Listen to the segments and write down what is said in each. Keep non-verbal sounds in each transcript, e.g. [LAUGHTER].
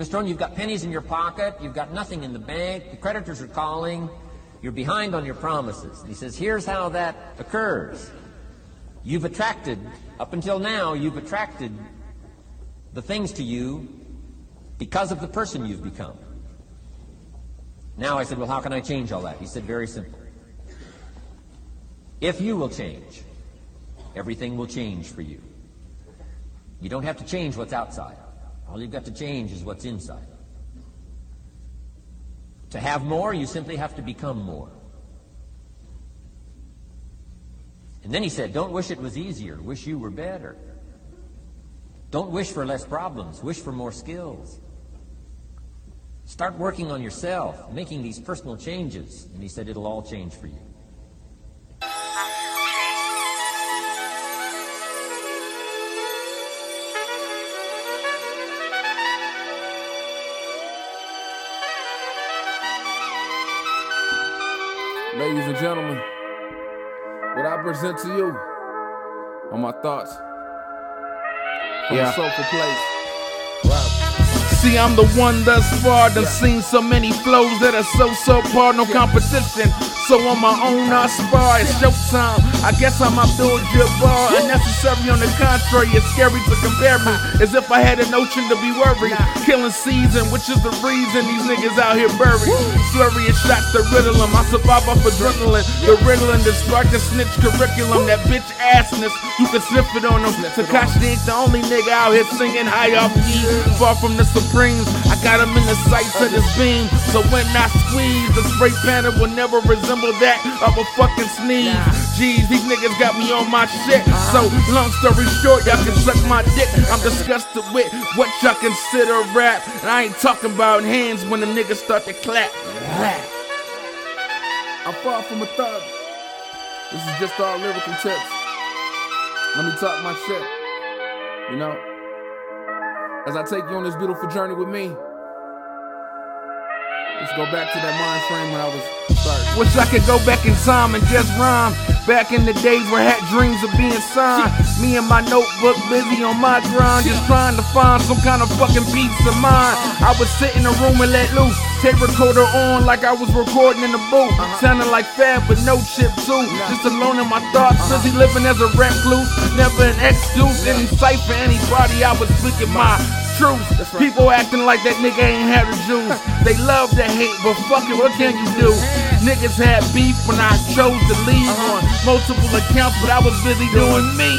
Stone, you've got pennies in your pocket, you've got nothing in the bank, the creditors are calling, you're behind on your promises. And he says, here's how that occurs. You've attracted, up until now, you've attracted the things to you because of the person you've become. Now I said, well, how can I change all that? He said, very simple. If you will change, everything will change for you. You don't have to change what's outside. All you've got to change is what's inside. To have more, you simply have to become more. And then he said, don't wish it was easier. Wish you were better. Don't wish for less problems. Wish for more skills. Start working on yourself, making these personal changes. And he said, it'll all change for you. Ladies and gentlemen, what I present to you are my thoughts from Yeah. a soulful place. See, I'm the one thus far done seen so many flows that are so subpar, no competition. So on my own, I spar. It's showtime. I guess I'm Abdul Jabbar. Unnecessary on the contrary, it's scary to compare me. As if I had an ocean to be worried. Killing season, which is the reason these niggas out here buried. Flurry of shots to riddle 'em. I survive off adrenaline. The riddling, the spark, the snitch curriculum. That bitch assness, you can sniff it on them. Tekashi ain't the only nigga out here singing high off key. Far from the I got him in the sights of this beam. So when I squeeze, the spray panel will never resemble that of a fucking sneeze. Jeez, these niggas got me on my shit. So long story short, y'all can suck my dick. I'm disgusted with what y'all consider rap. And I ain't talking about hands when the niggas start to clap. Clap. I'm far from a thug. This is just all lyrical tips. Let me talk my shit. You know? As I take you on this beautiful journey with me, let's go back to that mind frame when I was starting. Wish I could go back in time and just rhyme. Back in the days where I had dreams of being signed. Me and my notebook busy on my grind, just trying to find some kind of fucking peace of mind. I would sit in a room and let loose. Tape recorder on like I was recording in the booth. Sounding like Fab, but no chip too. Just alone in my thoughts, busy living as a recluse. Never an excuse, any cipher, anybody. I was speaking my truth. People acting like that nigga ain't had the juice. [LAUGHS] They love to hate, but fuck it, what can you do? Niggas had beef when I chose to leave on multiple accounts, but I was busy doing me.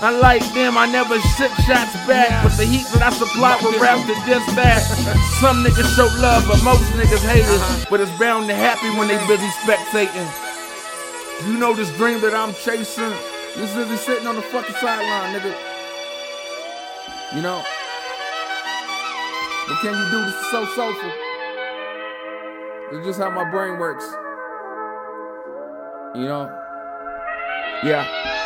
Unlike them, I never shit shots back, but the heat that I supply with raps are just that. [LAUGHS] Some niggas show love, but most niggas hate us. But it's bound to happen when they busy spectating. You know this dream that I'm chasing? This is sitting on the fucking sideline, nigga. You know? What can you do? This is so soulful. It's just how my brain works. You know? Yeah.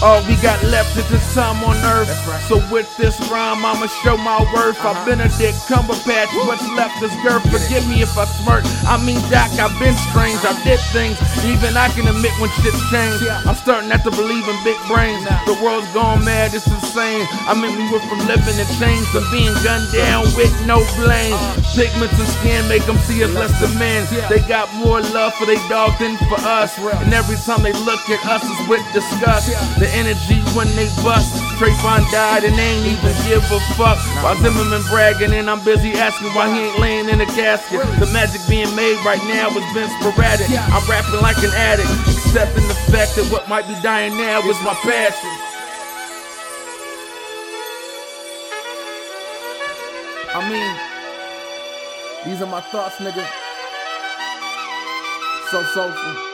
All we got left is this time on earth. right. So with this rhyme, I'ma show my worth. Uh-huh. I've been a dick Cumberbatch. What's left is girth. Forgive me if I smirk. I mean, Doc, I've been strange. I did things. Even I can admit when shit's changed. I'm starting not to believe in big brains. The world's gone mad. It's insane. I mean, we went from living in chains to being gunned down with no blame. Uh-huh. Pigments and skin make them see us less than men. They got more love for they dog than for us. And every time they look at us, it's with disgust. The energy when they bust. Trayvon died and they ain't even give a fuck. While Zimmerman bragging and I'm busy asking why he ain't laying in a casket. The magic being made right now has been sporadic. I'm rapping like an addict, accepting the fact that what might be dying now is my passion. I mean, these are my thoughts, nigga. So soulful.